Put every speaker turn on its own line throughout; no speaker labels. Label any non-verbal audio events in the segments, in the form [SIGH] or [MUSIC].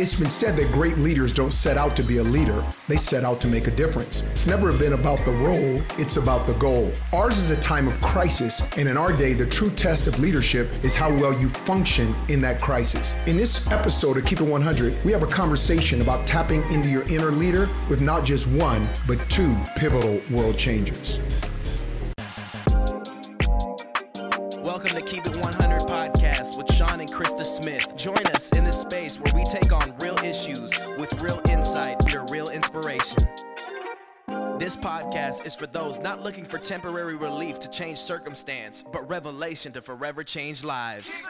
It's been said that great leaders don't set out to be a leader, they set out to make a difference. It's never been about the role, it's about the goal. Ours is a time of crisis, and in our day, the true test of leadership is how well you function in that crisis. In this episode of Keep It 100, we have a conversation about tapping into your inner leader with not just one, but two pivotal world changers.
Smith. Join us in this space where we take on real issues with real insight via real inspiration. This podcast is for those not looking for temporary relief to change circumstance, but revelation to forever change lives.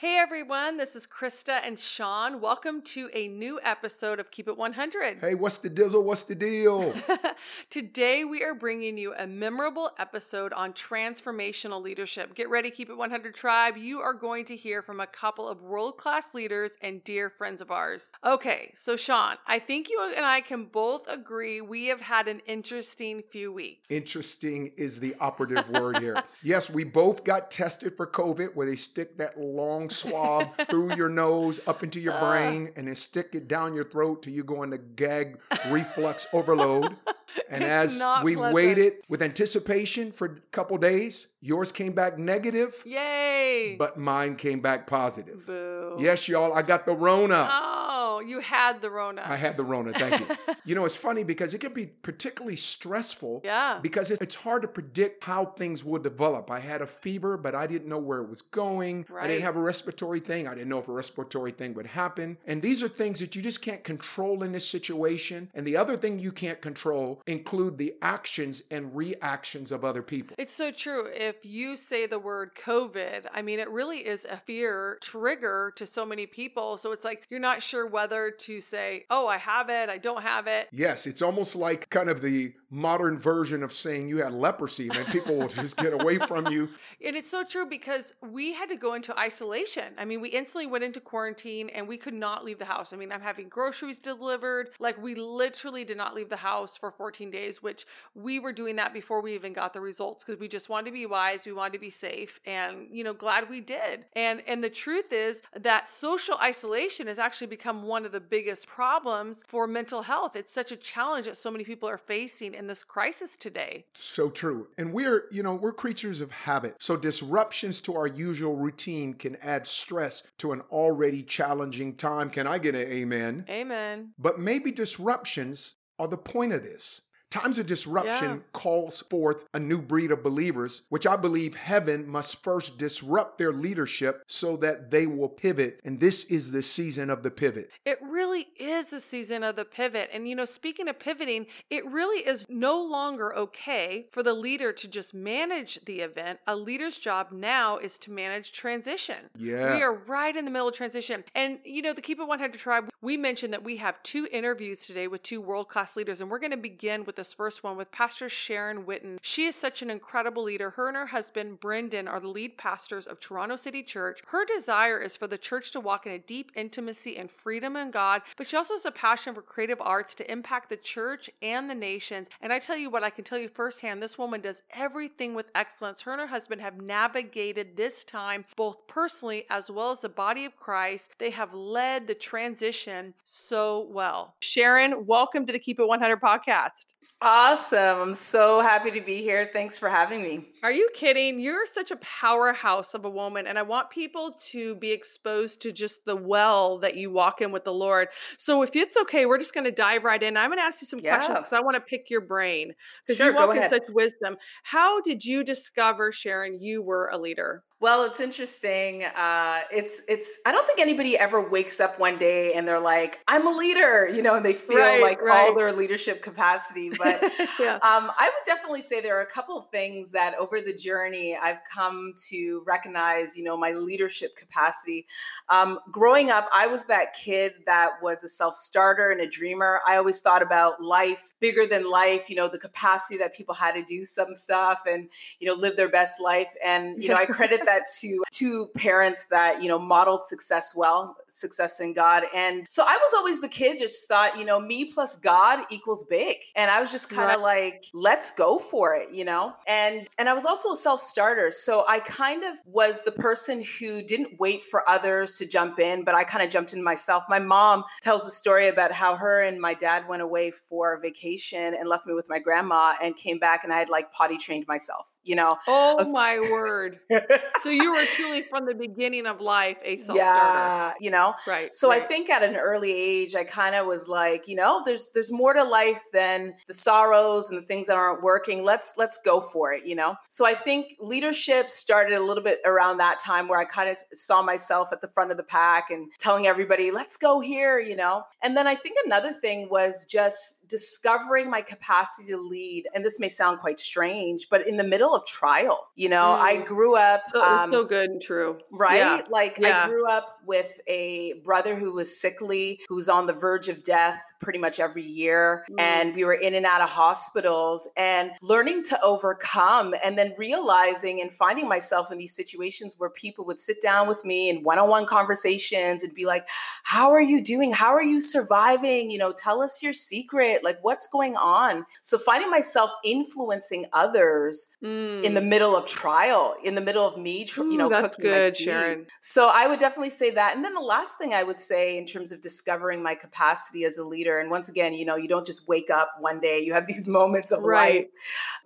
Hey everyone, this is Christa and Sean. Welcome to a new episode of Keep It 100.
Hey, what's the dizzle? What's the deal? [LAUGHS]
Today we are bringing you a memorable episode on transformational leadership. Get ready, Keep It 100 Tribe. You are going to hear from a couple of world class leaders and dear friends of ours. Okay, so Sean, I think you and I can both agree we have had an interesting few weeks.
Interesting is the operative [LAUGHS] word here. Yes, we both got tested for COVID where they stick that long swab through your nose up into your
Uh.
brain and then stick it down your throat till you go into gag reflux overload. [LAUGHS] And
It's
as we
pleasant.
waited with anticipation for a couple days, yours came back negative,
Yay!
but mine came back positive.
Boo.
Yes, y'all, I got the Rona.
Oh, you had the Rona.
I had the Rona, thank you. [LAUGHS] you know, it's funny because it can be particularly stressful
Yeah.
because it's hard to predict how things will develop. I had a fever, but I didn't know where it was going.
Right.
I didn't have a respiratory thing. I didn't know if a respiratory thing would happen. And these are things that you just can't control in this situation. And the other thing you can't control include the actions and reactions of other people.
It's so true. If you say the word COVID, I mean, it really is a fear trigger to so many people. So it's like you're not sure whether to say, oh, I have it, I don't have it.
Yes, it's almost like kind of the modern version of saying you had leprosy, and people will just get away from you. [LAUGHS]
And it's so true because we had to go into isolation. I mean, we instantly went into quarantine and we could not leave the house. I mean, I'm having groceries delivered. Like, we literally did not leave the house for 14 days, which we were doing that before we even got the results because we just wanted to be wise. We wanted to be safe. And, you know, glad we did. And, and the truth is that social isolation has actually become one of the biggest problems for mental health. It's such a challenge that so many people are facing in this crisis today.
So true. And we're, you know, we're creatures of habit. So disruptions to our usual routine can add stress to an already challenging time. Can I get an amen?
Amen.
But maybe disruptions are the point of this. Times of disruption
Yeah.
calls forth a new breed of believers, which I believe heaven must first disrupt their leadership so that they will pivot. And this is the season of the pivot.
It really is a season of the pivot. And, you know, speaking of pivoting, it really is no longer okay for the leader to just manage the event. A leader's job now is to manage transition.
Yeah.
We are right in the middle of transition. And, you know, the Keep It 100 Tribe, we mentioned that we have two interviews today with two world class leaders. And we're going to begin with this first one with Pastor Sharon Witton. She is such an incredible leader. Her and her husband, Brendan, are the lead pastors of Toronto City Church. Her desire is for the church to walk in a deep intimacy and freedom in God, but she also has a passion for creative arts to impact the church and the nations. And I tell you what, I can tell you firsthand, this woman does everything with excellence. Her and her husband have navigated this time both personally as well as the body of Christ. They have led the transition so well. Sharon, welcome to the Keep It 100 podcast.
Awesome. I'm so happy to be here. Thanks for having me.
Are you kidding? You're such a powerhouse of a woman, and I want people to be exposed to just the well that you walk in with the Lord. So, if it's okay, we're just going to dive right in. I'm going to ask you some questions because I want to pick your brain because
Sure,
you
go
walk in such wisdom. How did you discover, Sharon, you were a leader?
Well, it's interesting. Uh, it's it's. I don't think anybody ever wakes up one day and they're like, "I'm a leader," you know, and they feel
Right,
like
right.
all their leadership capacity. But [LAUGHS]
yeah.
um, I would definitely say there are a couple of things that over the journey I've come to recognize. You know, my leadership capacity. Um, growing up, I was that kid that was a self starter and a dreamer. I always thought about life bigger than life. You know, the capacity that people had to do some stuff and you know live their best life. And you know, I credit that to two parents that, you know, modeled success well, success in God. And so I was always the kid just thought, you know, me plus God equals big. And I was just kind of right. like, let's go for it, you know? And and I was also a self-starter. So I kind of was the person who didn't wait for others to jump in, but I kind of jumped in myself. My mom tells a story about how her and my dad went away for vacation and left me with my grandma and came back and I had like potty trained myself you know.
Oh was- my word. [LAUGHS] so you were truly from the beginning of life a self-starter.
Yeah, you know.
Right.
So
right.
I think at an early age I kind of was like, you know, there's there's more to life than the sorrows and the things that aren't working. Let's let's go for it, you know. So I think leadership started a little bit around that time where I kind of saw myself at the front of the pack and telling everybody, "Let's go here," you know. And then I think another thing was just discovering my capacity to lead. And this may sound quite strange, but in the middle of trial, you know, mm. I grew up
so, um, so good and true.
Right?
Yeah.
Like yeah. I grew up with a brother who was sickly, who was on the verge of death pretty much every year. Mm. And we were in and out of hospitals and learning to overcome and then realizing and finding myself in these situations where people would sit down with me in one-on-one conversations and be like, how are you doing? How are you surviving? You know, tell us your secret it? Like, what's going on? So, finding myself influencing others mm. in the mm. middle of trial, in the middle of me, you know,
Ooh, that's good, Sharon.
So, I would definitely say that. And then the last thing I would say in terms of discovering my capacity as a leader, and once again, you know, you don't just wake up one day, you have these [LAUGHS] moments of right. life,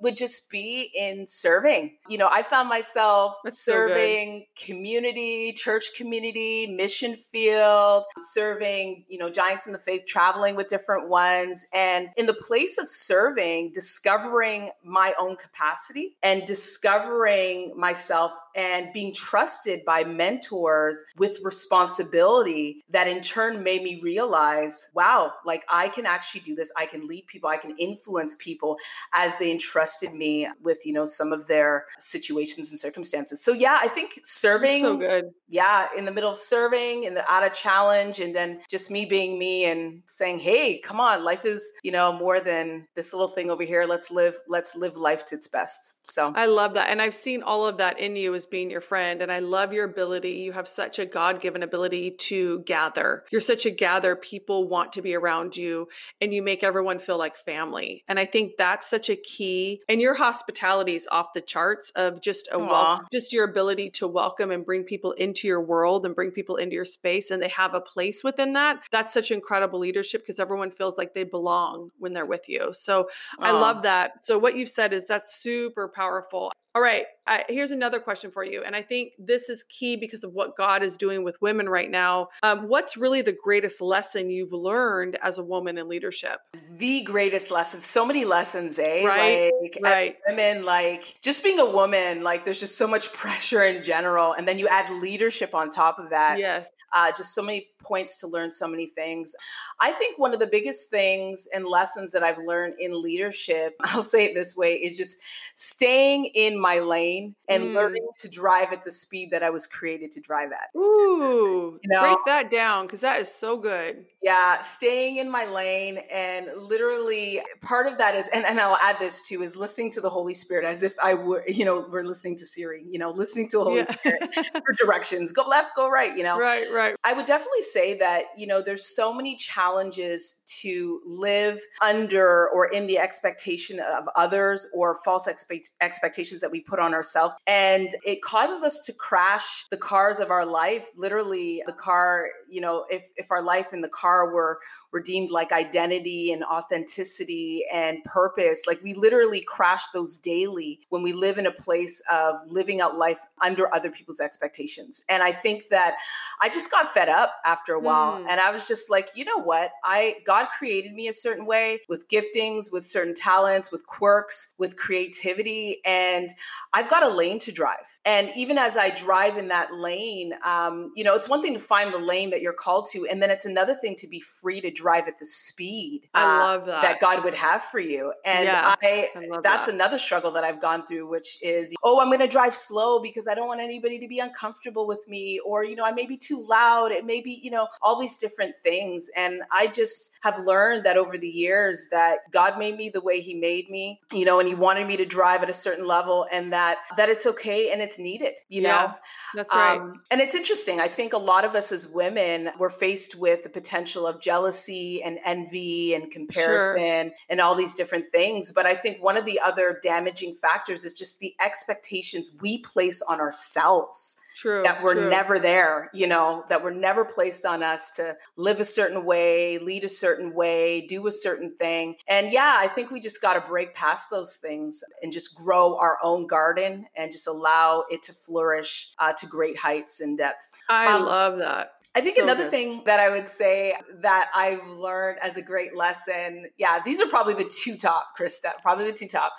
would just be in serving. You know, I found myself that's serving so community, church community, mission field, serving, you know, giants in the faith, traveling with different ones. And and in the place of serving, discovering my own capacity and discovering myself and being trusted by mentors with responsibility that in turn made me realize, wow, like I can actually do this. I can lead people, I can influence people as they entrusted me with, you know, some of their situations and circumstances. So yeah, I think serving
so good.
Yeah, in the middle of serving in the out of challenge and then just me being me and saying, "Hey, come on, life is you know, more than this little thing over here. Let's live, let's live life to its best. So
I love that. And I've seen all of that in you as being your friend. And I love your ability. You have such a God given ability to gather. You're such a gather. People want to be around you and you make everyone feel like family. And I think that's such a key. And your hospitality is off the charts of just a welcome, just your ability to welcome and bring people into your world and bring people into your space and they have a place within that. That's such incredible leadership because everyone feels like they belong when they're with you. So I love that. So what you've said is that's super powerful. All right, I, here's another question for you. And I think this is key because of what God is doing with women right now. Um, what's really the greatest lesson you've learned as a woman in leadership?
The greatest lesson. So many lessons, eh?
Right.
Like,
right.
Women, like just being a woman, like there's just so much [LAUGHS] pressure in general. And then you add leadership on top of that.
Yes.
Uh, just so many points to learn so many things. I think one of the biggest things and lessons that I've learned in leadership, [LAUGHS] I'll say it this way, is just staying in my lane and mm. learning to drive at the speed that I was created to drive at.
Ooh, you know? break that down because that is so good.
Yeah, staying in my lane and literally part of that is, and, and I'll add this too, is listening to the Holy Spirit as if I were, you know, we're listening to Siri, you know, listening to the Holy yeah. Spirit [LAUGHS] for directions, go left, go right, you know.
Right, right.
I would definitely say that, you know, there's so many challenges to live under or in the expectation of others or false expect- expectations that we put on ourselves. And it causes us to crash the cars of our life. Literally, the car, you know, if, if our life in the car were redeemed like identity and authenticity and purpose. Like we literally crash those daily when we live in a place of living out life under other people's expectations. And I think that I just got fed up after a while mm. and I was just like, you know what? I God created me a certain way with giftings, with certain talents, with quirks, with creativity and I've got a lane to drive. And even as I drive in that lane, um, you know, it's one thing to find the lane that you're called to. And then it's another thing to be free to drive at the speed
I
uh,
love that.
that God would have for you. And
Yeah,
I,
I
that's
that.
another struggle that I've gone through, which is, oh, I'm going to drive slow because I don't want anybody to be uncomfortable with me. Or, you know, I may be too loud. It may be, you know, all these different things. And I just have learned that over the years that God made me the way he made me, you know, and he wanted me to drive at a certain level and that, that it's okay and it's needed, you
Yeah,
know?
That's right.
Um, and it's interesting. I think a lot of us as women were faced with the potential of jealousy and envy and comparison and all these different things. But I think one of the other damaging factors is just the expectations we place on ourselves
true.
that were
true.
never there, you know, that were never placed on us to live a certain way, lead a certain way, do a certain thing. And yeah, I think we just got to break past those things and just grow our own garden and just allow it to flourish uh, to great heights and depths.
I
um,
love that.
I think
So
another
good.
thing that I would say that I've learned as a great lesson, yeah, these are probably the two top, Christa, probably the two top,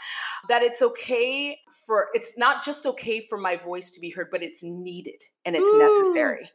that it's okay for, it's not just okay for my voice to be heard, but it's needed and it's
Ooh.
necessary.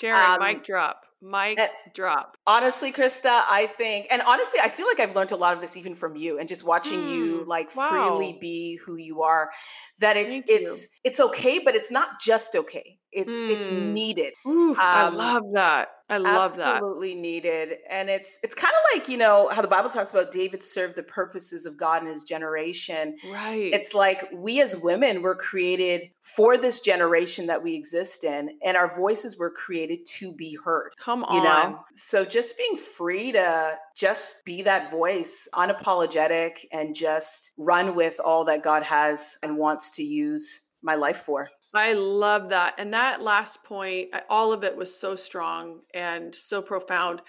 Sharon,
um,
mic drop. Mic
eh,
drop.
Honestly, Christa, I think, and honestly, I feel like I've learned a lot of this even from you and just watching you
Hmm,
like
wow.
freely be who you are. That it's
Thank you.
it's it's okay, but it's not just okay. It's it's
Hmm.
needed.
Ooh, I
um,
love that. I love that.
absolutely needed and it's it's kind of like you know how the bible talks about david served the purposes of god in his generation
Right.
it's like we as women were created for this generation that we exist in and our voices were created to be heard
Come on.
you know so just being free to just be that voice unapologetic and just run with all that god has and wants to use my life for
I love that. And that last point, all of it was so strong and so profound.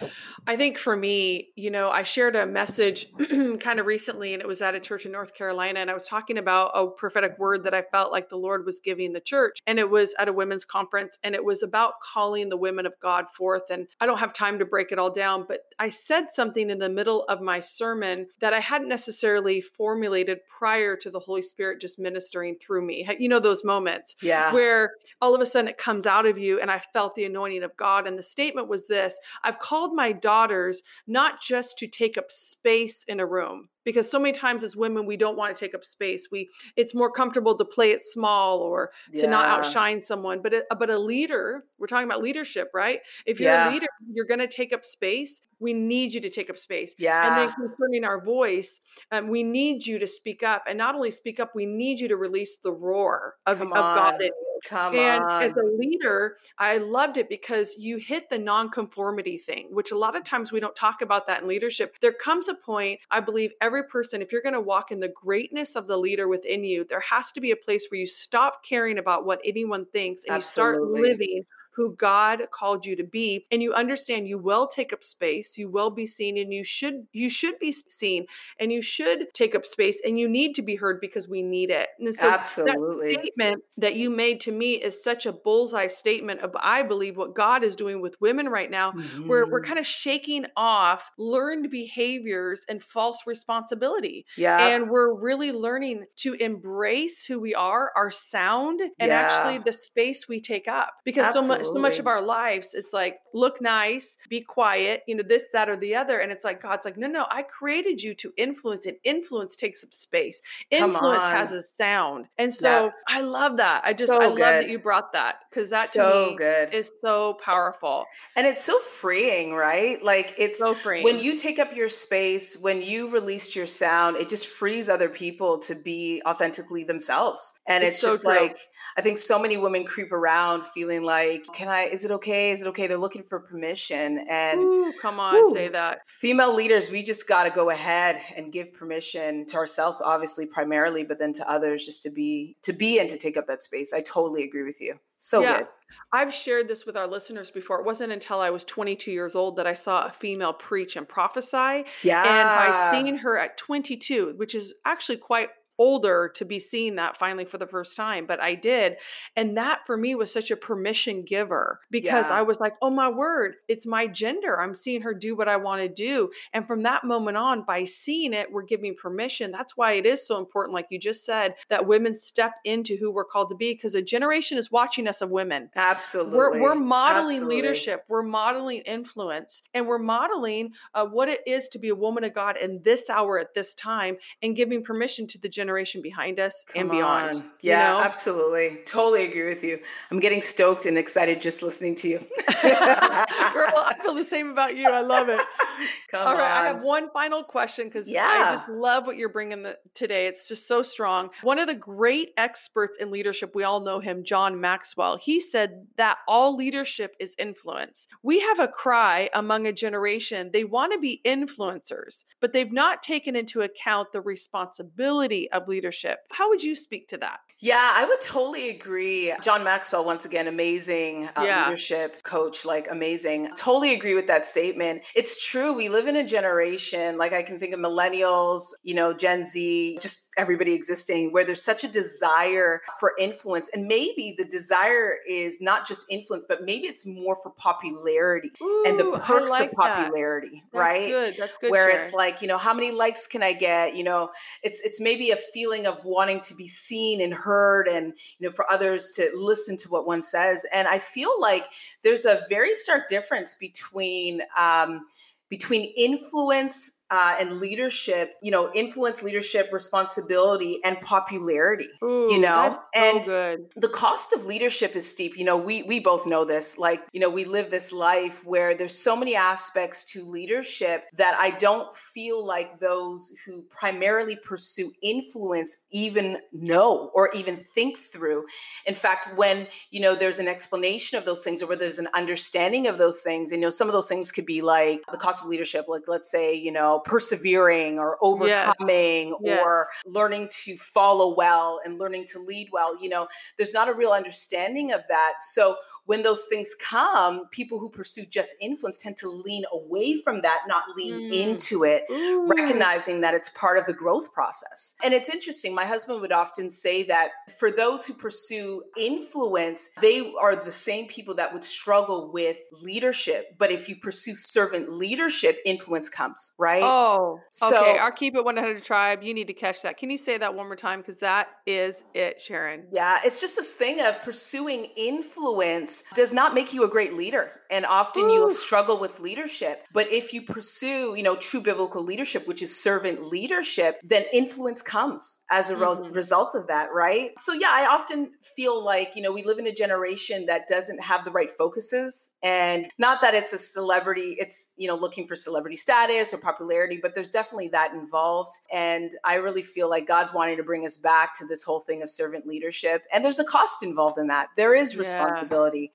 I think for me, you know, I shared a message [CLEARS THROAT] kind of recently, and it was at a church in North Carolina. And I was talking about a prophetic word that I felt like the Lord was giving the church. And it was at a women's conference, and it was about calling the women of God forth. And I don't have time to break it all down, but I said something in the middle of my sermon that I hadn't necessarily formulated prior to the Holy Spirit just ministering through me. You know, those moments
yeah
where all of a sudden it comes out of you and I felt the anointing of God. And the statement was this I've called my daughters not just to take up space in a room. Because so many times as women, we don't want to take up space. We it's more comfortable to play it small or to not outshine someone. But a, but a leader, we're talking about leadership, right? If you're
Yeah.
a leader, you're going to take up space. We need you to take up space.
yeah
And then concerning our voice, um, we need you to speak up. And not only speak up, we need you to release the roar of,
Come
of God in you.
Come
And
on
as a leader, I loved it because you hit the nonconformity thing, which a lot of times we don't talk about that in leadership. There comes a point, I believe, every person, if you're going to walk in the greatness of the leader within you, there has to be a place where you stop caring about what anyone thinks and you start living who God called you to be and you understand you will take up space you will be seen and you should you should be seen and you should take up space and you need to be heard because we need it. And so
Absolutely.
that statement that you made to me is such a bullseye statement of I believe what God is doing with women right now where we're
Mhm.
kind of shaking off learned behaviors and false responsibility.
Yeah
and we're really learning to embrace who we are our sound and actually the space we take up. Because so much so much of our lives it's like look nice be quiet you know this that or the other and it's like god's like no no i created you to influence and influence takes up space. Influence has a sound and so i love that i just
So
i love that you brought that because that
so
to me
good.
is so powerful.
And it's so freeing right? Like it's
so freeing.
when you take up your space when you release your sound it just frees other people to be authentically themselves and
It's
it's,
so
just
true.
like i think so many women creep around feeling like can i is it okay is it okay they're looking for permission and
Ooh, come on say that
female leaders we just got to go ahead and give permission to ourselves obviously primarily but then to others just to be to be and to take up that space i totally agree with you so
Yeah.
good
I've shared this with our listeners before. It wasn't until I was 22 years old that I saw a female preach and prophesy.
yeah
And by seeing her at 22, which is actually quite older to be seeing that finally for the first time, but I did. And that for me was such a permission giver because
Yeah.
I was like, oh my word, it's my gender. I'm seeing her do what I want to do. And from that moment on, by seeing it, we're giving permission. That's why it is so important, like you just said, that women step into who we're called to be because a generation is watching us of women.
Absolutely.
We're, we're modeling
Absolutely.
leadership, we're modeling influence, and we're modeling uh, what it is to be a woman of God in this hour at this time and giving permission to the generation behind us and beyond.
on.
you
Yeah,
know?
absolutely. Totally agree with you. I'm getting stoked and excited just listening to you. [LAUGHS]
Girl, I [LAUGHS] feel the same about you. I love it. [LAUGHS]
Come
All right, I have one final question because I just love what you're bringing the, today. It's just so strong. One of the great experts in leadership, we all know him, John Maxwell. He said that all leadership is influence. We have a cry among a generation. They want to be influencers, but they've not taken into account the responsibility of leadership. How would you speak to that?
Yeah, I would totally agree. John Maxwell, once again, amazing uh,
Yeah.
leadership coach, like amazing. Totally agree with that statement. It's true. We live in a generation, like I can think of millennials, you know, Gen Z, just everybody existing, where there's such a desire for influence. And maybe the desire is not just influence, but maybe it's more for popularity and the perks
like
of
that.
popularity,
That's
right?
good. That's good.
where it's like you know how many likes can i get you know it's it's maybe a feeling of wanting to be seen and heard and you know for others to listen to what one says and i feel like there's a very stark difference between um between influence uh, and leadership, you know, influence, leadership, responsibility, and popularity.
Ooh,
know,
that's so
and
good.
the cost of leadership is steep you know we we both know this like you know we live this life where there's so many aspects to leadership that i don't feel like those who primarily pursue influence even know or even think through in fact when you know there's an explanation of those things or where there's an understanding of those things and you know some of those things could be like the cost of leadership like let's say you know persevering or
Yes.
overcoming
Yes.
or learning to follow well and learning to lead well you know there's not a real understanding of that so when those things come people who pursue just influence tend to lean away from that not lean
Mm.
into it
Ooh.
recognizing that it's part of the growth process. And it's interesting, my husband would often say that for those who pursue influence, they are the same people that would struggle with leadership. But if you pursue servant leadership, influence comes, right?
Oh,
So-
okay. Our Keep It 100 tribe. You need to catch that. Can you say that one more time? Because that is it, Sharon.
Yeah, it's just this thing of pursuing influence does not make you a great leader. And often you'll struggle with leadership. But if you pursue, you know, true biblical leadership, which is servant leadership, then influence comes as a
Mhm.
result of that, right? So yeah, I often feel like, you know, we live in a generation that doesn't have the right focuses. And not that it's a celebrity, it's, you know, looking for celebrity status or popularity, but there's definitely that involved. And I really feel like God's wanting to bring us back to this whole thing of servant leadership. And there's a cost involved in that. There is
Yeah.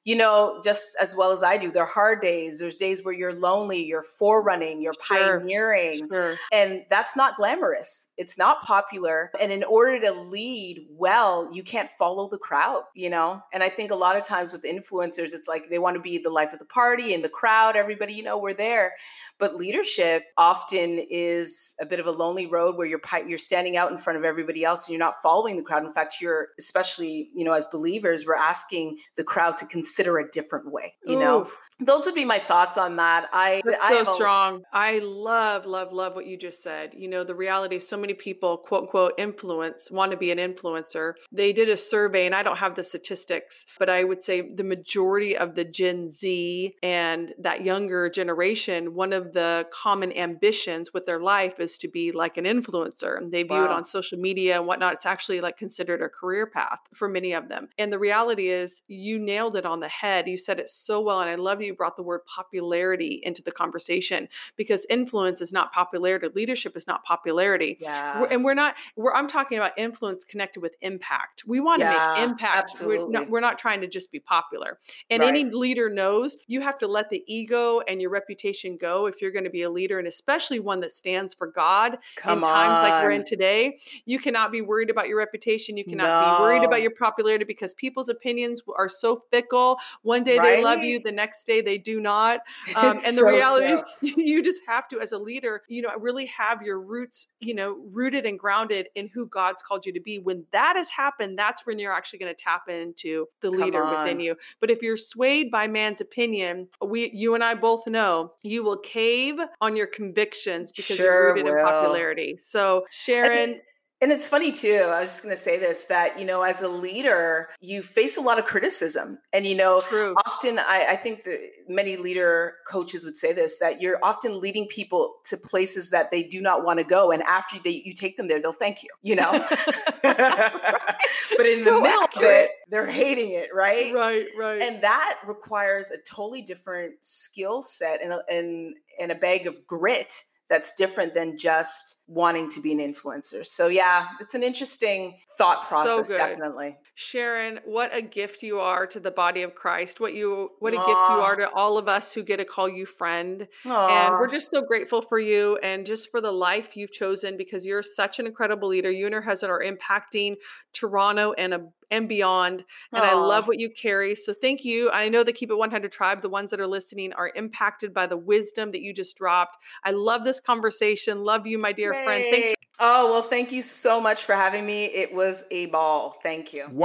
You know, just as well as I do, there are hard days. There's days where you're lonely, you're forerunning, you're
Sure.
pioneering.
Sure.
And that's not glamorous. It's not popular. And in order to lead well, you can't follow the crowd, you know? And I think a lot of times with influencers, it's like they want to be the life of the party and the crowd, everybody, you know, we're there. But leadership often is a bit of a lonely road where you're pi- you're standing out in front of everybody else and you're not following the crowd. In fact, you're especially, you know, as believers, we're asking the crowd to consider a different way, you know? Those would be my thoughts on that. I
That's
I
so strong. I love, love, love what you just said. You know, the reality is so many people, quote unquote, influence, want to be an influencer. They did a survey, and I don't have the statistics, but I would say the majority of the Gen Z and that younger generation, one of the common ambitions with their life is to be like an influencer. And they view it on social media and whatnot. It's actually like considered a career path for many of them. And the reality is, you nailed it on the head. You said it so well. And I love that you brought the word popularity into the conversation because influence is not popularity, leadership is not popularity.
yeah.
We're- and we're not we're i'm talking about influence connected with impact we want to
Yeah,
make impact we're not, we're not trying to just be popular and
Right.
any leader knows you have to let the ego and your reputation go if you're going to be a leader and especially one that stands for god
Come
in times like we're in today you cannot be worried about your reputation you cannot be worried about your popularity because people's opinions are so fickle one day they love you the next day they do not [LAUGHS] um, and the reality
true.
is [LAUGHS] you just have to as a leader you know really have your roots you know rooted and grounded in who God's called you to be. When that has happened, that's when you're actually going to tap into the leader within you. But if you're swayed by man's opinion, we you and I both know you will cave on your convictions because sure you're rooted will. in popularity. So Sharon
and it's funny too. I was just going to say this that, you know, as a leader, you face a lot of criticism. And, you know, True. often I, I think that many leader coaches would say this that you're often leading people to places that they do not want to go. And after they, you take them there, they'll thank you, you know? [LAUGHS] [LAUGHS] but in so the middle accurate. of it, they're hating it, right?
Right, right.
And that requires a totally different skill set and, and, and a bag of grit that's different than just wanting to be an influencer. So yeah, it's an interesting thought process so definitely.
Sharon, what a gift you are to the body of Christ. What you what a Aww. gift you are to all of us who get to call you friend. Aww. And we're just so grateful for you and just for the life you've chosen because you're such an incredible leader. You and your husband are impacting Toronto and a and beyond. And Aww. I love what you carry. So thank you. I know the Keep It 100 tribe, the ones that are listening, are impacted by the wisdom that you just dropped. I love this conversation. Love you, my dear Yay. friend. Thanks
Oh, well, thank you so much for having me. It was a ball. Thank you.
Wow,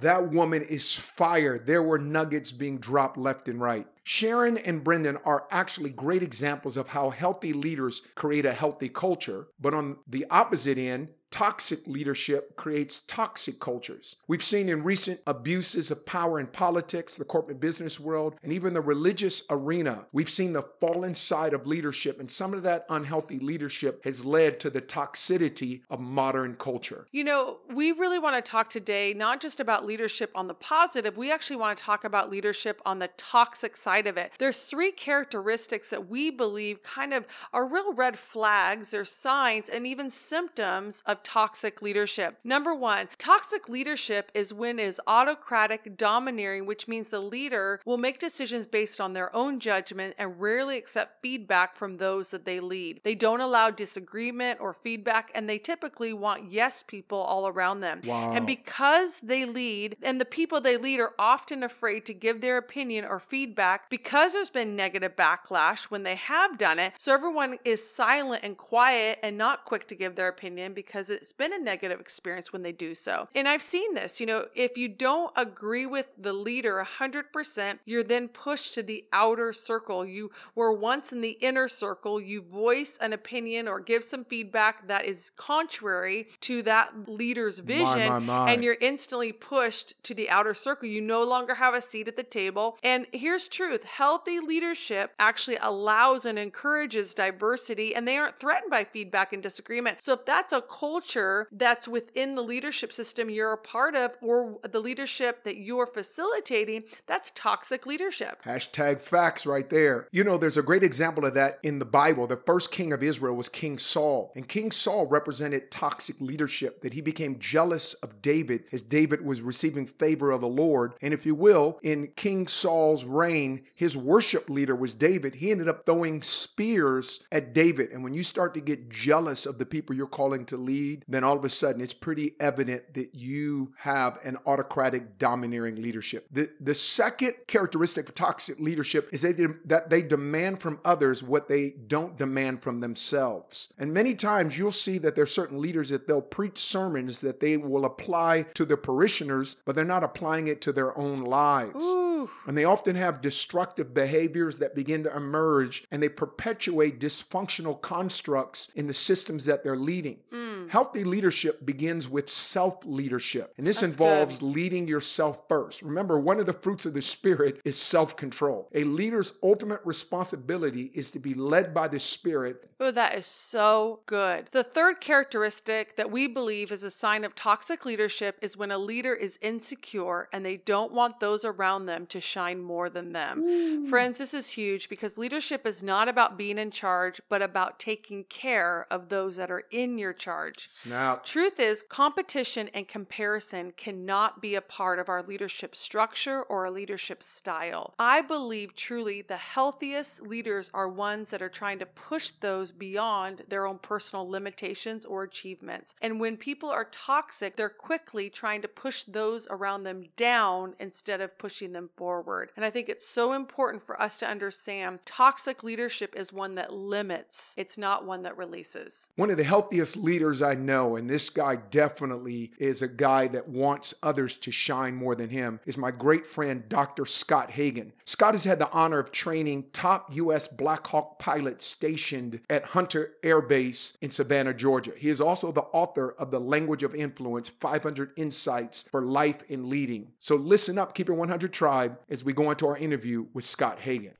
that woman is fire. There were nuggets being dropped left and right. Sharon and Brendan are actually great examples of how healthy leaders create a healthy culture. But on the opposite end, Toxic leadership creates toxic cultures. We've seen in recent abuses of power in politics, the corporate business world, and even the religious arena, we've seen the fallen side of leadership, and some of that unhealthy leadership has led to the toxicity of modern culture.
You know, we really want to talk today not just about leadership on the positive, we actually want to talk about leadership on the toxic side of it. There's three characteristics that we believe kind of are real red flags, they're signs, and even symptoms of toxic leadership. Number one, toxic leadership is when is autocratic, domineering, which means the leader will make decisions based on their own judgment and rarely accept feedback from those that they lead. They don't allow disagreement or feedback, and they typically want yes people all around them. Wow. And because they lead, and the people they lead are often afraid to give their opinion or feedback because there's been negative backlash when they have done it. So everyone is silent and quiet and not quick to give their opinion because it's been a negative experience when they do so. And I've seen this, you know, if you don't agree with the leader 100%, you're then pushed to the outer circle. You were once in the inner circle, you voice an opinion or give some feedback that is contrary to that leader's vision, my, my, my. and you're instantly pushed to the outer circle. You no longer have a seat at the table. And here's truth healthy leadership actually allows and encourages diversity, and they aren't threatened by feedback and disagreement. So if that's a culture, culture that's within the leadership system you're a part of or the leadership that you're facilitating, that's toxic leadership.
Hashtag facts right there. You know, there's a great example of that in the Bible. The first king of Israel was King Saul, and King Saul represented toxic leadership, that he became jealous of David as David was receiving favor of the Lord. And if you will, in King Saul's reign, his worship leader was David. He ended up throwing spears at David. And when you start to get jealous of the people you're calling to lead, lead, then all of a sudden it's pretty evident that you have an autocratic, domineering leadership. The, the second characteristic of toxic leadership is they, that they demand from others what they don't demand from themselves. And many times you'll see that there are certain leaders that they'll preach sermons that they will apply to their parishioners, but they're not applying it to their own lives. Ooh. And they often have destructive behaviors that begin to emerge and they perpetuate dysfunctional constructs in the systems that they're leading. Mm. Healthy leadership begins with self leadership, and this That's involves good. leading yourself first. Remember, one of the fruits of the Spirit is self control. A leader's ultimate responsibility is to be led by the Spirit.
Oh, that is so good. The third characteristic that we believe is a sign of toxic leadership is when a leader is insecure and they don't want those around them to shine more than them. Mm. Friends, this is huge because leadership is not about being in charge, but about taking care of those that are in your charge.
Snap.
Truth is, competition and comparison cannot be a part of our leadership structure or a leadership style. I believe truly the healthiest leaders are ones that are trying to push those beyond their own personal limitations or achievements. And when people are toxic, they're quickly trying to push those around them down instead of pushing them forward. And I think it's so important for us to understand toxic leadership is one that limits, it's not one that releases.
One of the healthiest leaders I know, and this guy definitely is a guy that wants others to shine more than him, is my great friend, Dr. Scott Hagan. Scott has had the honor of training top U.S. Black Hawk pilots stationed at Hunter Air Base in Savannah, Georgia. He is also the author of The Language of Influence 500 Insights for Life in Leading. So listen up, Keep It 100 Tribe, as we go into our interview with Scott Hagan.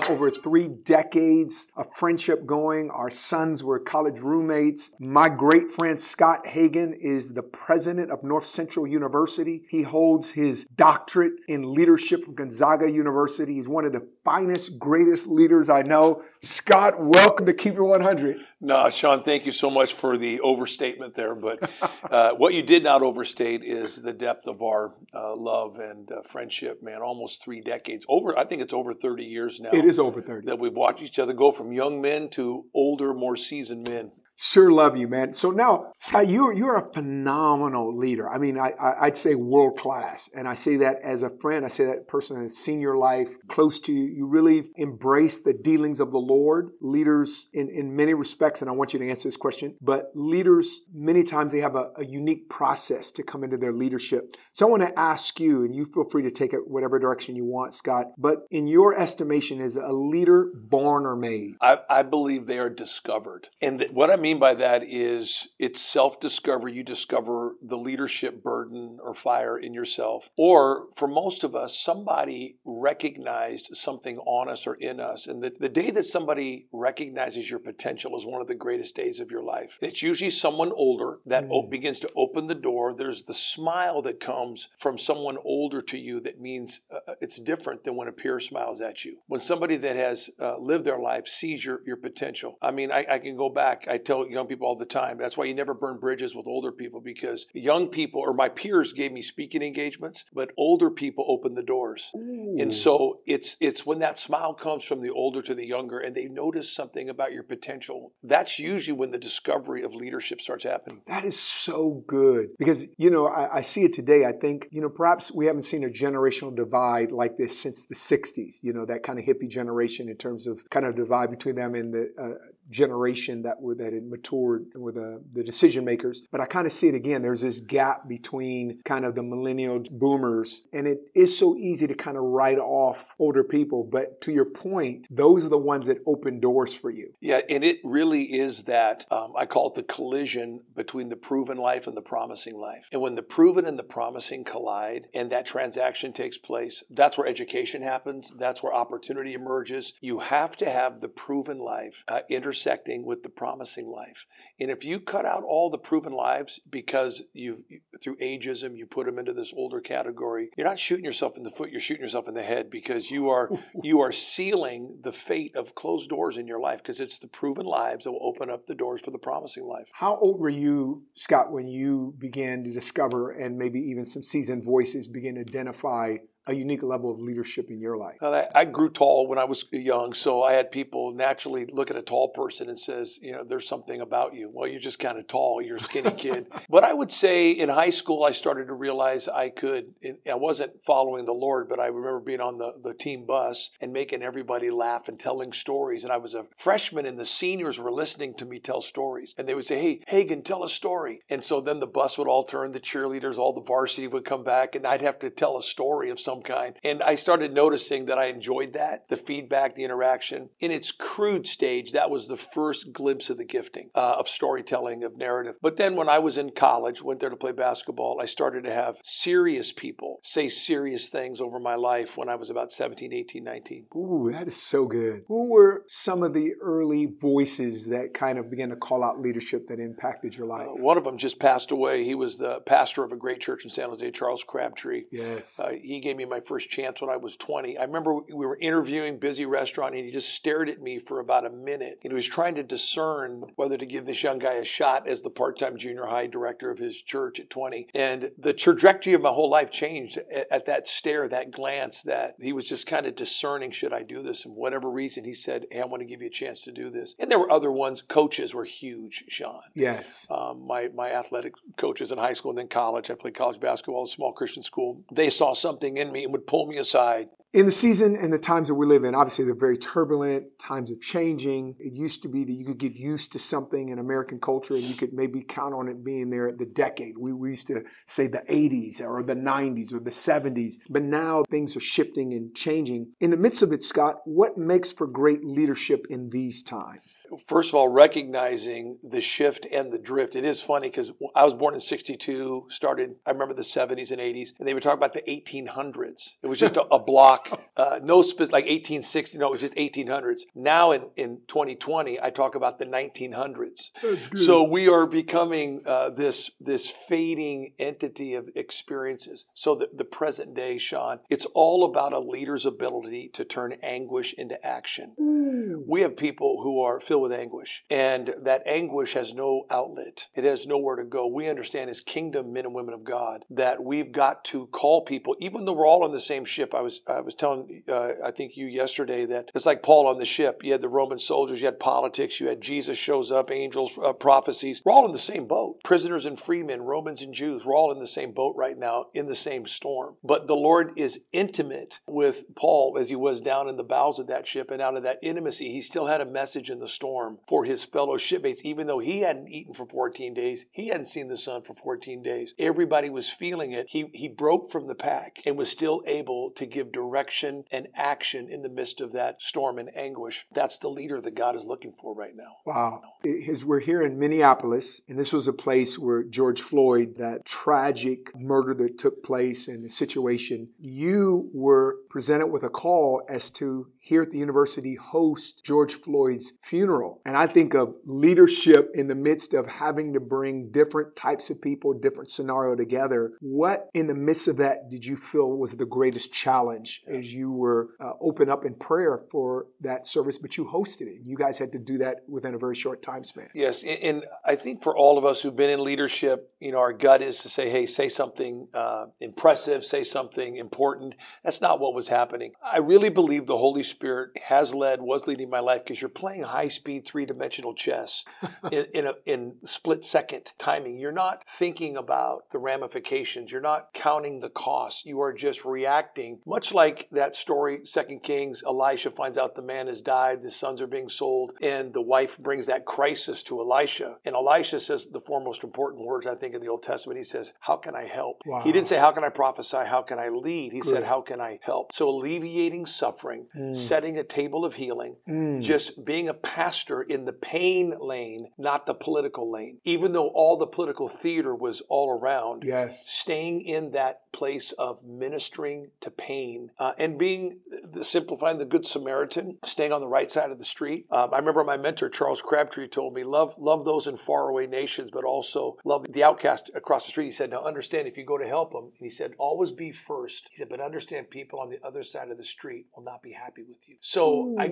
Have over three decades of friendship going. Our sons were college roommates. My great friend Scott Hagan is the president of North Central University. He holds his doctorate in leadership from Gonzaga University. He's one of the finest, greatest leaders I know. Scott, welcome to Keep It 100.
No, Sean, thank you so much for the overstatement there. But uh, what you did not overstate is the depth of our uh, love and uh, friendship, man. Almost three decades. Over, I think it's over 30 years now.
It is over 30.
That we've watched each other go from young men to older, more seasoned men.
Sure love you, man. So now, Scott, you're you're a phenomenal leader. I mean, I, I would say world class, and I say that as a friend. I say that person in senior life, close to you. You really embrace the dealings of the Lord. Leaders, in in many respects, and I want you to answer this question. But leaders, many times they have a, a unique process to come into their leadership. So I want to ask you, and you feel free to take it whatever direction you want, Scott. But in your estimation, is a leader born or made?
I, I believe they are discovered, and th- what I mean by that is it's self discovery. You discover the leadership burden or fire in yourself. Or for most of us, somebody recognized something on us or in us. And the, the day that somebody recognizes your potential is one of the greatest days of your life. It's usually someone older that mm. begins to open the door. There's the smile that comes from someone older to you that means uh, uh, it's different than when a peer smiles at you. When somebody that has uh, lived their life sees your, your potential. I mean, I, I can go back. I tell young people all the time. That's why you never burn bridges with older people because young people or my peers gave me speaking engagements, but older people opened the doors. Ooh. And so it's it's when that smile comes from the older to the younger and they notice something about your potential. That's usually when the discovery of leadership starts happening.
That is so good because you know I, I see it today. I think you know perhaps we haven't seen a generational divide like this since the '60s. You know that kind of hippie generation in terms of kind of divide between them and the uh, generation that were that had matured were the, the decision makers. But I kind of see it again. There's this gap between kind of the millennial boomers, and it is so easy to kind of write off older people. But to your point, those are the ones that open doors for you.
Yeah, and it really is that um, I call it the collision between the proven life and the promising life. And when the proven and the promising collide, and that transaction takes place, that's where education happens. That's where opportunity emerges. You have to have the proven life uh, intersecting with the promising life. And if you cut out all the proven lives because you through ageism you put them into this older category, you're not shooting yourself in the foot, you're shooting yourself in the head because you are [LAUGHS] you are sealing the fate of closed doors in your life because it's the proven lives that will open up the doors for the promising life.
How old were you, Scott, when you began to discover and maybe even some seasoned voices begin to identify a unique level of leadership in your life?
Well, I grew tall when I was young, so I had people naturally look at a tall person and says, you know, there's something about you. Well, you're just kind of tall. You're a skinny [LAUGHS] kid. but I would say in high school, I started to realize I could. I wasn't following the Lord, but I remember being on the, the team bus and making everybody laugh and telling stories. And I was a freshman, and the seniors were listening to me tell stories, and they would say, "Hey, Hagan, tell a story." And so then the bus would all turn. The cheerleaders, all the varsity would come back, and I'd have to tell a story of some some kind. And I started noticing that I enjoyed that the feedback, the interaction. In its crude stage, that was the first glimpse of the gifting uh, of storytelling, of narrative. But then when I was in college, went there to play basketball, I started to have serious people say serious things over my life when I was about 17, 18, 19.
Ooh, that is so good. Who were some of the early voices that kind of began to call out leadership that impacted your life?
Uh, one of them just passed away. He was the pastor of a great church in San Jose, Charles Crabtree.
Yes.
Uh, he gave me my first chance when I was 20. I remember we were interviewing busy restaurant and he just stared at me for about a minute. And he was trying to discern whether to give this young guy a shot as the part-time junior high director of his church at 20. And the trajectory of my whole life changed at, at that stare, that glance, that he was just kind of discerning, should I do this? And whatever reason, he said, Hey, I want to give you a chance to do this. And there were other ones. Coaches were huge, Sean.
Yes.
Um, my, my athletic coaches in high school and then college, I played college basketball at a small Christian school. They saw something in me and would pull me aside
in the season and the times that we live in, obviously they're very turbulent. Times are changing. It used to be that you could get used to something in American culture and you could maybe count on it being there the decade. We, we used to say the 80s or the 90s or the 70s, but now things are shifting and changing. In the midst of it, Scott, what makes for great leadership in these times?
First of all, recognizing the shift and the drift. It is funny because I was born in 62, started, I remember the 70s and 80s, and they would talk about the 1800s. It was just a, a block uh, no specific, like 1860, no, it was just 1800s. Now in, in 2020, I talk about the 1900s. So we are becoming uh, this, this fading entity of experiences. So the, the present day, Sean, it's all about a leader's ability to turn anguish into action. Mm. We have people who are filled with anguish, and that anguish has no outlet. It has nowhere to go. We understand as kingdom men and women of God that we've got to call people, even though we're all on the same ship. I was I was telling, uh, I think you yesterday that it's like Paul on the ship. You had the Roman soldiers, you had politics, you had Jesus shows up, angels, uh, prophecies. We're all in the same boat. Prisoners and freemen, Romans and Jews, we're all in the same boat right now, in the same storm. But the Lord is intimate with Paul as he was down in the bowels of that ship. And out of that intimacy, he still had a message in the storm for his fellow shipmates, even though he hadn't eaten for 14 days. He hadn't seen the sun for 14 days. Everybody was feeling it. He, he broke from the pack and was still able to give direct direction and action in the midst of that storm and anguish. That's the leader that God is looking for right now.
Wow. As we're here in Minneapolis, and this was a place where George Floyd, that tragic murder that took place and the situation, you were presented with a call as to here at the university host George Floyd's funeral. And I think of leadership in the midst of having to bring different types of people, different scenario together. What in the midst of that did you feel was the greatest challenge as you were uh, open up in prayer for that service, but you hosted it? You guys had to do that within a very short time span.
Yes. And I think for all of us who've been in leadership, you know, our gut is to say, hey, say something uh, impressive, say something important. That's not what was happening. I really believe the Holy Spirit Spirit has led, was leading my life because you're playing high speed, three dimensional chess [LAUGHS] in, in, a, in split second timing. You're not thinking about the ramifications. You're not counting the costs. You are just reacting, much like that story, Second Kings. Elisha finds out the man has died, the sons are being sold, and the wife brings that crisis to Elisha. And Elisha says the four most important words, I think, in the Old Testament. He says, How can I help? Wow. He didn't say, How can I prophesy? How can I lead? He Good. said, How can I help? So alleviating suffering. Mm setting a table of healing, mm. just being a pastor in the pain lane, not the political lane. Even though all the political theater was all around,
yes.
staying in that place of ministering to pain uh, and being the, simplifying the good Samaritan, staying on the right side of the street. Um, I remember my mentor Charles Crabtree told me, "Love, love those in faraway nations, but also love the outcast across the street." He said, "Now understand if you go to help them," and he said, "Always be first. He said, "But understand people on the other side of the street will not be happy with you. So I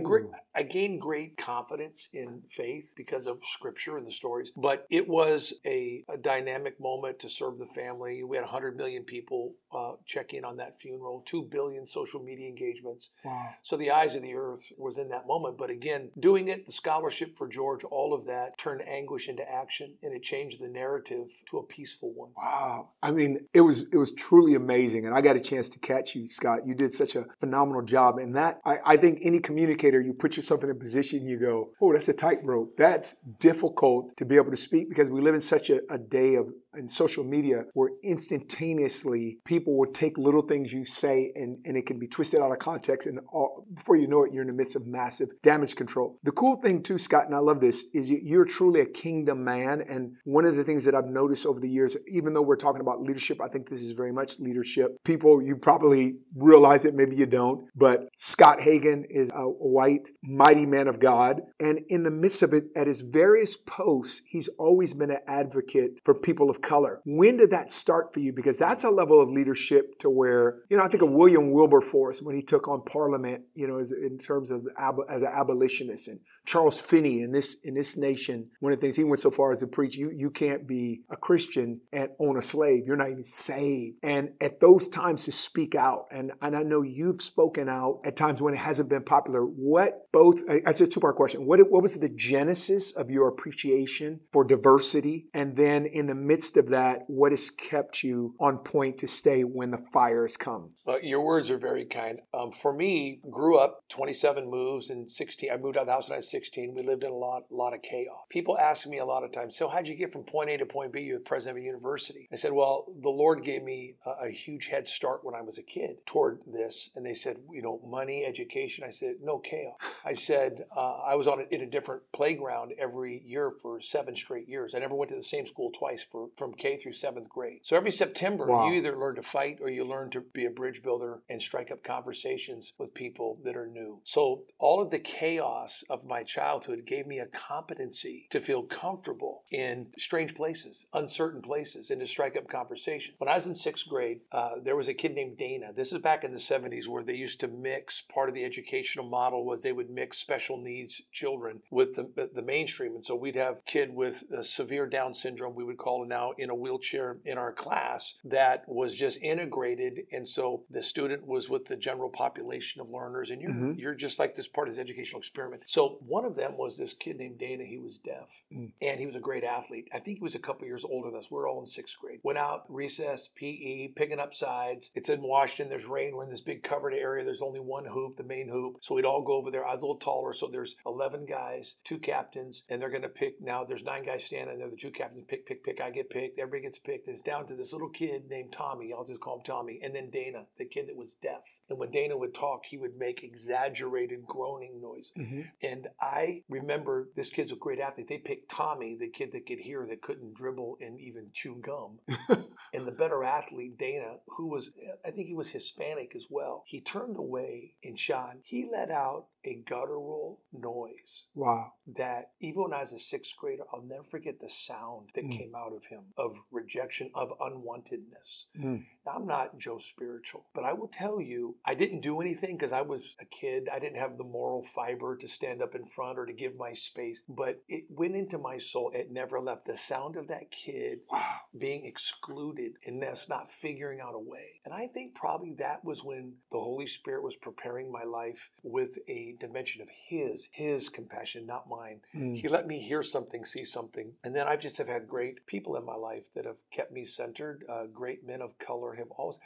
I gained great confidence in faith because of scripture and the stories. But it was a, a dynamic moment to serve the family. We had 100 million people uh, check in on that funeral, 2 billion social media engagements.
Wow.
So the eyes of the earth was in that moment. But again, doing it, the scholarship for George, all of that turned anguish into action and it changed the narrative to a peaceful one.
Wow. I mean, it was it was truly amazing. And I got a chance to catch you, Scott. You did such a phenomenal job. And that I, I think any communicator, you put yourself in a position, you go, oh, that's a tightrope. That's difficult to be able to speak because we live in such a, a day of in social media where instantaneously people will take little things you say and, and it can be twisted out of context and all, before you know it you're in the midst of massive damage control. The cool thing too scott and i love this is you're truly a kingdom man. And one of the things that i've noticed over the years even though we're talking about leadership i think this is very much leadership. People you probably realize it, maybe you don't, but Scott Hagan is a white, mighty man of God. And in the midst of it, at his various posts, he's always been an advocate for people of color. When did that start for you? Because that's a level of leadership to where, you know, I think of William Wilberforce when he took on Parliament, you know, as, in terms of as an abolitionist and Charles Finney in this in this nation, one of the things he went so far as to preach, you you can't be a Christian and own a slave. You're not even saved. And at those times to speak out, and, and I know you've spoken out at times when it hasn't been popular. What both as a two-part question, what what was the genesis of your appreciation for diversity? And then in the midst of that, what has kept you on point to stay when the fires come?
Well, your words are very kind. Um, for me, grew up 27 moves and 16. I moved out of the house when I was 16. We lived in a lot, lot of chaos. People ask me a lot of times, so how'd you get from point A to point B? You're the president of a university. I said, well, the Lord gave me a, a huge head start when I was a kid toward this. And they said, you know, money, education. I said, no chaos. I said, uh, I was on a, in a different playground every year for seven straight years. I never went to the same school twice for from K through seventh grade. So every September, wow. you either learn to fight or you learn to be a bridge builder and strike up conversations with people that are new. So, all of the chaos of my childhood gave me a competency to feel comfortable in strange places, uncertain places, and to strike up conversation. When I was in sixth grade, uh, there was a kid named Dana. This is back in the 70s where they used to mix part of the educational model was they would mix special needs children with the, the mainstream. And so we'd have a kid with severe Down syndrome, we would call it now, in a wheelchair in our class that was just integrated. And so the student was with the general population of learners, and you're mm-hmm. you're just like this part of his educational experiment. So one of them was this kid named Dana. He was deaf, mm. and he was a great athlete. I think he was a couple years older than us. We are all in sixth grade. Went out recess, PE, picking up sides. It's in Washington. There's rain. We're in this big covered area. There's only one hoop, the main hoop. So we'd all go over there. I was a little taller, so there's 11 guys, two captains, and they're going to pick. Now there's nine guys standing there. The two captains pick, pick, pick. I get picked. Everybody gets picked. It's down to this little kid named Tommy. I'll just call him Tommy, and then Dana the kid that was deaf. And when Dana would talk, he would make exaggerated groaning noises. Mm-hmm. And I remember this kid's a great athlete. They picked Tommy, the kid that could hear, that couldn't dribble and even chew gum. [LAUGHS] and the better athlete, Dana, who was, I think he was Hispanic as well, he turned away and Sean, he let out a guttural noise.
Wow.
That even when I was a sixth grader, I'll never forget the sound that mm. came out of him of rejection, of unwantedness. Mm. Now, I'm not Joe Spiritual, but I will tell you, I didn't do anything because I was a kid. I didn't have the moral fiber to stand up in front or to give my space, but it went into my soul. It never left. The sound of that kid wow. being excluded and that's not figuring out a way. And I think probably that was when the Holy Spirit was preparing my life with a dimension of his his compassion not mine. Mm. he let me hear something see something. And then i just have had great people in my life that have kept me centered. Uh, great men of color have always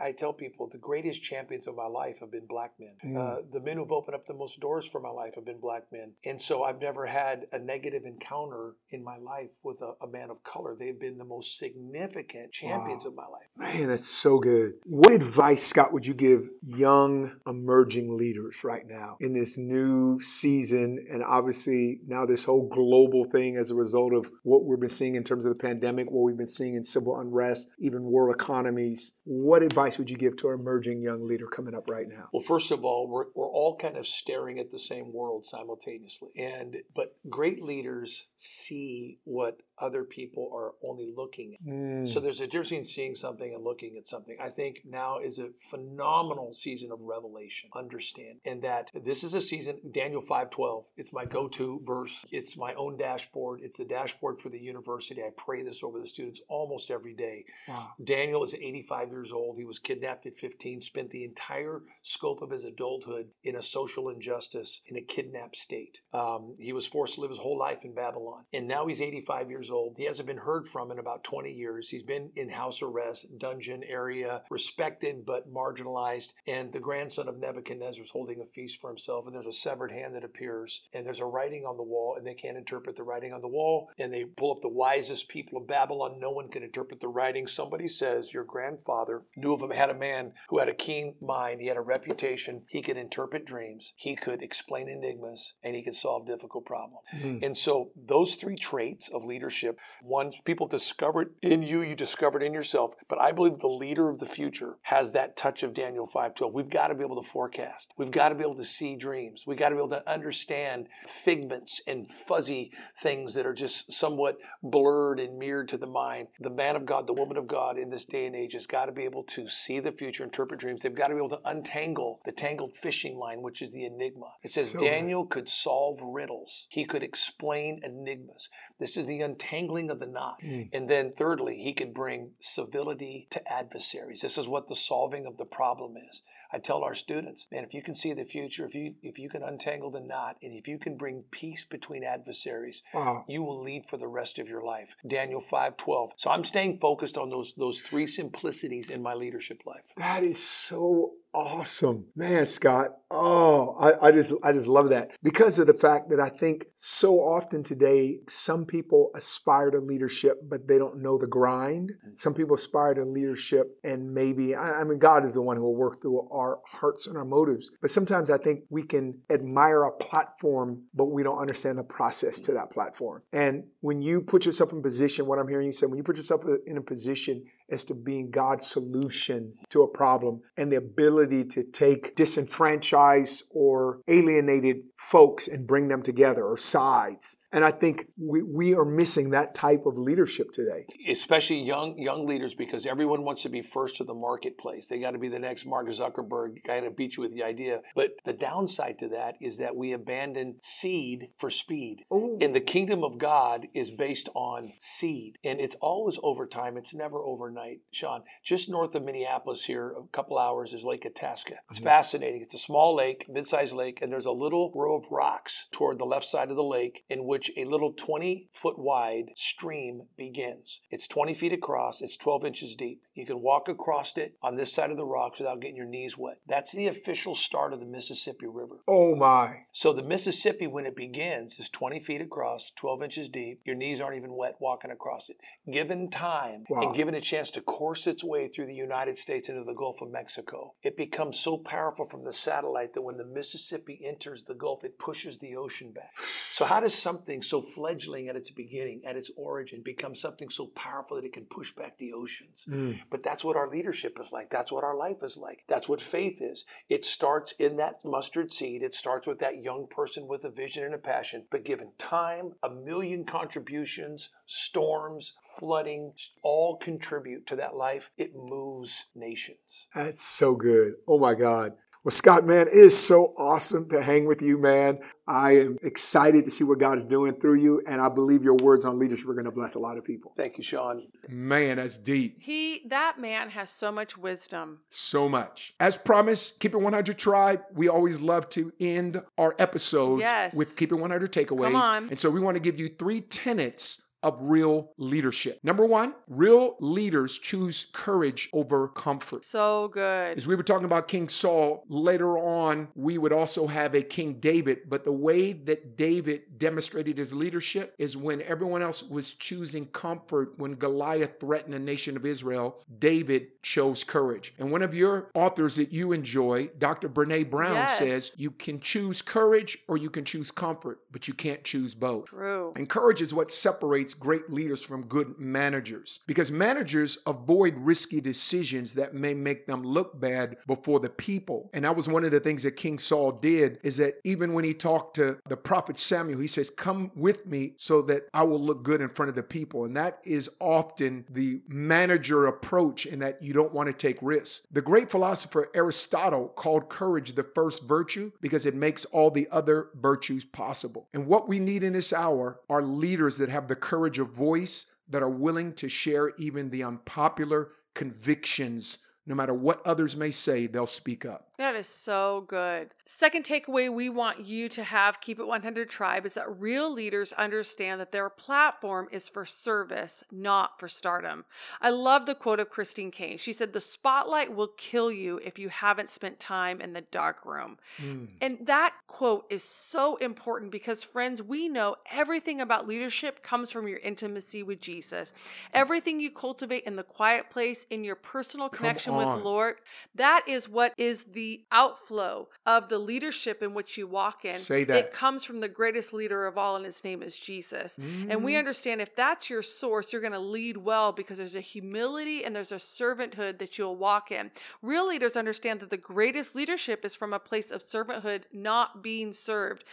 I tell people the greatest champions of my life have been black men. Mm. Uh, the men who've opened up the most doors for my life have been black men. And so I've never had a negative encounter in my life with a, a man of color. They've been the most significant champions wow. of my life.
Man, that's so good. What advice, Scott, would you give young emerging leaders right now in this new season? And obviously now this whole global thing as a result of what we've been seeing in terms of the pandemic, what we've been seeing in civil unrest, even world economies. What advice would you give to our emerging young leader coming up right now?
Well, first of all, we're, we're all kind of staring at the same world simultaneously. And but great leaders see what other people are only looking at. Mm. So there's a difference between seeing something and looking at something. I think now is a phenomenal season of revelation. Understand. And that this is a season, Daniel 5:12. It's my go-to verse. It's my own dashboard. It's a dashboard for the university. I pray this over the students almost every day. Wow. Daniel is 85 years old. He was kidnapped at 15, spent the entire scope of his adulthood in a social injustice in a kidnapped state. Um, he was forced to live his whole life in Babylon. And now he's 85 years old. He hasn't been heard from in about 20 years. He's been in house arrest, dungeon area, respected but marginalized. And the grandson of Nebuchadnezzar is holding a feast for himself. And there's a severed hand that appears. And there's a writing on the wall. And they can't interpret the writing on the wall. And they pull up the wisest people of Babylon. No one can interpret the writing. Somebody says, Your grandfather knew of him, had a man who had a keen mind. He had a reputation. He could interpret dreams. He could explain enigmas. And he could solve difficult problems. Mm-hmm. And so those three traits of leadership leadership. Once people discover it in you, you discover it in yourself. But I believe the leader of the future has that touch of Daniel 5:12. We've got to be able to forecast. We've got to be able to see dreams. We've got to be able to understand figments and fuzzy things that are just somewhat blurred and mirrored to the mind. The man of God, the woman of God in this day and age has got to be able to see the future, interpret dreams. They've got to be able to untangle the tangled fishing line, which is the enigma. It says
So
Daniel could solve riddles. He could explain enigmas. This is the untangling of the knot. Hmm. And then thirdly, he could bring civility to adversaries. This is what the solving of the problem is. I tell our students, man, if you can see the future, if you if you can untangle the knot, and if you can bring peace between adversaries,
Wow.
you will lead for the rest of your life. Daniel 5:12. So I'm staying focused on those those three simplicities in my leadership life.
That is so awesome. Man, Scott. Oh, I, I just I just love that. Because of the fact that I think so often today, some people aspire to leadership, but they don't know the grind. Mm-hmm. Some people aspire to leadership and maybe I, I mean God is the one who will work through our hearts and our motives. But sometimes I think we can admire a platform, but we don't understand the process to that platform. And when you put yourself in position, what I'm hearing you say, when you put yourself in a position as to being God's solution to a problem and the ability to take disenfranchised or alienated folks and bring them together or sides. And I think we, we are missing that type of leadership today.
especially young young leaders because everyone wants to be first to the marketplace. They got to be the next Mark Zuckerberg guy to beat you with the idea. But the downside to that is that we abandon seed for speed.
Ooh.
And the kingdom of God is based on seed. And it's always over time. It's never overnight, Sean. Just north of Minneapolis here, a couple hours, is Lake Itasca. It's mm-hmm. fascinating. It's a small lake, mid-sized lake, and there's a little row of rocks toward the left side of the lake in which a little 20 foot wide stream begins. It's 20 feet across, it's 12 inches deep. You can walk across it on this side of the rocks without getting your knees wet. That's the official start of the Mississippi River.
Oh my.
So the Mississippi, when it begins, is 20 feet across, 12 inches deep. Your knees aren't even wet walking across it. Given time
Wow.
and given a chance to course its way through the United States into the Gulf of Mexico, it becomes so powerful from the satellite that when the Mississippi enters the Gulf, it pushes the ocean back. So how does something so fledgling at its beginning, at its origin, become something so powerful that it can push back the oceans? Mm. But that's what our leadership is like. That's what our life is like. That's what faith is. It starts in that mustard seed. It starts with that young person with a vision and a passion. But given time, a million contributions, storms, flooding, all contribute to that life. It moves nations.
That's so good. Oh my God. Well, Scott, man, it is so awesome to hang with you, man. I am excited to see what God is doing through you, and I believe your words on leadership are going to bless a lot of people.
Thank you, Sean.
Man, that's deep.
He, that man has so much wisdom.
So much. As promised, Keep It 100 Tribe, we always love to end our episodes
Yes.
with Keep It 100 takeaways.
Come on.
And so we want to give you three tenets of real leadership. Number one, real leaders choose courage over comfort.
So good.
As we were talking about King Saul, later on, we would also have a King David. But the way that David demonstrated his leadership is when everyone else was choosing comfort, when Goliath threatened the nation of Israel, David chose courage. And one of your authors that you enjoy, Dr. Brene Brown,
Yes.
says you can choose courage or you can choose comfort, but you can't choose both.
True.
And courage is what separates great leaders from good managers because managers avoid risky decisions that may make them look bad before the people. And that was one of the things that King Saul did is that even when he talked to the prophet Samuel, he says, Come with me so that I will look good in front of the people. And that is often the manager approach in that you don't want to take risks. The great philosopher Aristotle called courage the first virtue because it makes all the other virtues possible. And what we need in this hour are leaders that have the courage of voice, that are willing to share even the unpopular convictions. No matter what others may say, they'll speak up.
That is so good. Second takeaway we want you to have, Keep It 100 Tribe, is that real leaders understand that their platform is for service, not for stardom. I love the quote of Christine Kane. She said, The spotlight will kill you if you haven't spent time in the dark room. Hmm. And that quote is so important because, friends, we know everything about leadership comes from your intimacy with Jesus. Everything you cultivate in the quiet place, in your personal connection walking with Lord, that is what is the outflow of the leadership in which you walk in.
Say that.
It comes from the greatest leader of all, and his name is Jesus. Mm-hmm. And we mm-hmm. understand if that's your source, you're going to lead well because there's a humility and there's a servanthood that you'll walk in. Real leaders understand that the greatest leadership is from a place of servanthood, not being served.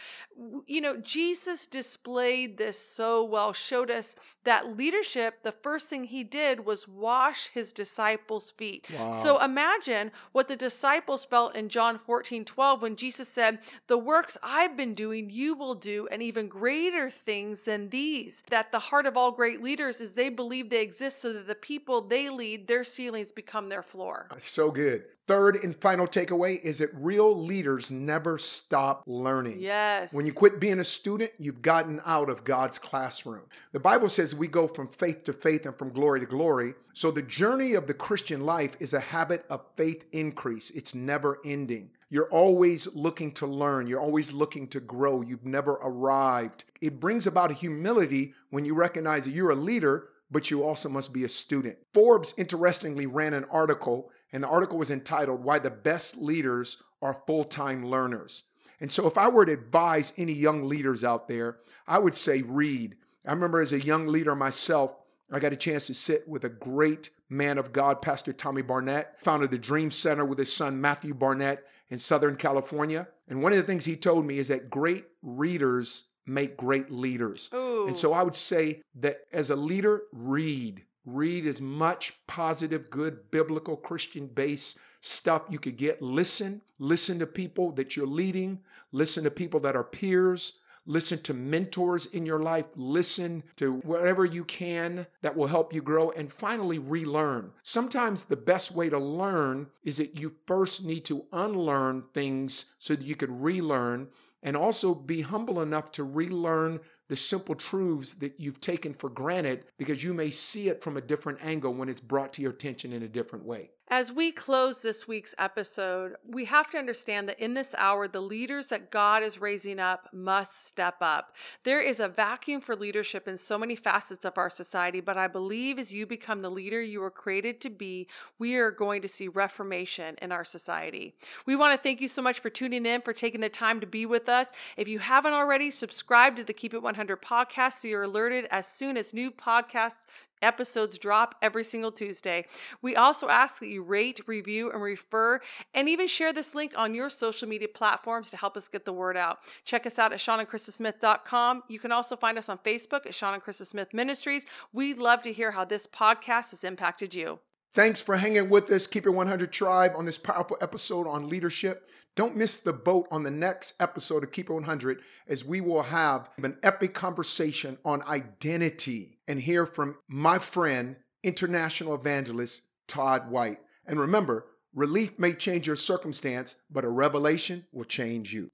You know, Jesus displayed this so well, showed us that leadership, the first thing he did was wash his disciples' feet. Wow. So imagine what the disciples felt in John 14 12 when Jesus said, The works I've been doing, you will do, and even greater things than these. That the heart of all great leaders is they believe they exist so that the people they lead, their ceilings become their floor.
So good. Third and final takeaway is that real leaders never stop learning.
Yes.
When you quit being a student, you've gotten out of God's classroom. The Bible says we go from faith to faith and from glory to glory. So the journey of the Christian life is a habit of faith increase, it's never ending. You're always looking to learn. You're always looking to grow. You've never arrived. It brings about a humility when you recognize that you're a leader, but you also must be a student. Forbes, interestingly, ran an article and the article was entitled Why the Best Leaders Are Full Time Learners. And so, if I were to advise any young leaders out there, I would say read. I remember as a young leader myself, I got a chance to sit with a great man of God, Pastor Tommy Barnett, founded the Dream Center with his son Matthew Barnett in Southern California. And one of the things he told me is that great readers make great leaders.
Ooh.
And so I would say that as a leader, read. Read as much positive, good, biblical, Christian based stuff you could get. Listen. Listen to people that you're leading. Listen to people that are peers. Listen to mentors in your life. Listen to whatever you can that will help you grow. And finally, relearn. Sometimes the best way to learn is that you first need to unlearn things so that you can relearn and also be humble enough to relearn the simple truths that you've taken for granted because you may see it from a different angle when it's brought to your attention in a different way.
As we close this week's episode, we have to understand that in this hour, the leaders that God is raising up must step up. There is a vacuum for leadership in so many facets of our society, but I believe as you become the leader you were created to be, we are going to see reformation in our society. We want to thank you so much for tuning in, for taking the time to be with us. If you haven't already, subscribe to the Keep It 100 podcast so you're alerted as soon as new podcasts episodes drop every single Tuesday. We also ask that you rate, review, and refer, and even share this link on your social media platforms to help us get the word out. Check us out at SeanandChristaSmith.com. You can also find us on Facebook at Sean and Christa Smith Ministries. We'd love to hear how this podcast has impacted you.
Thanks for hanging with us. Keep It 100 Tribe on this powerful episode on leadership. Don't miss the boat on the next episode of Keep It 100 as we will have an epic conversation on identity and hear from my friend, international evangelist Todd White. And remember, relief may change your circumstance, but a revelation will change you.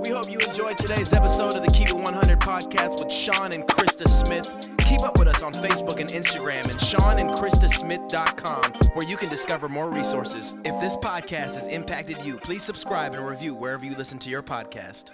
We hope you enjoyed today's episode of the Keep It 100 podcast with Sean and Christa Smith. Keep up with us on Facebook and Instagram and SeanandChristaSmith.com, where you can discover more resources. If this podcast has impacted you, please subscribe and review wherever you listen to your podcast.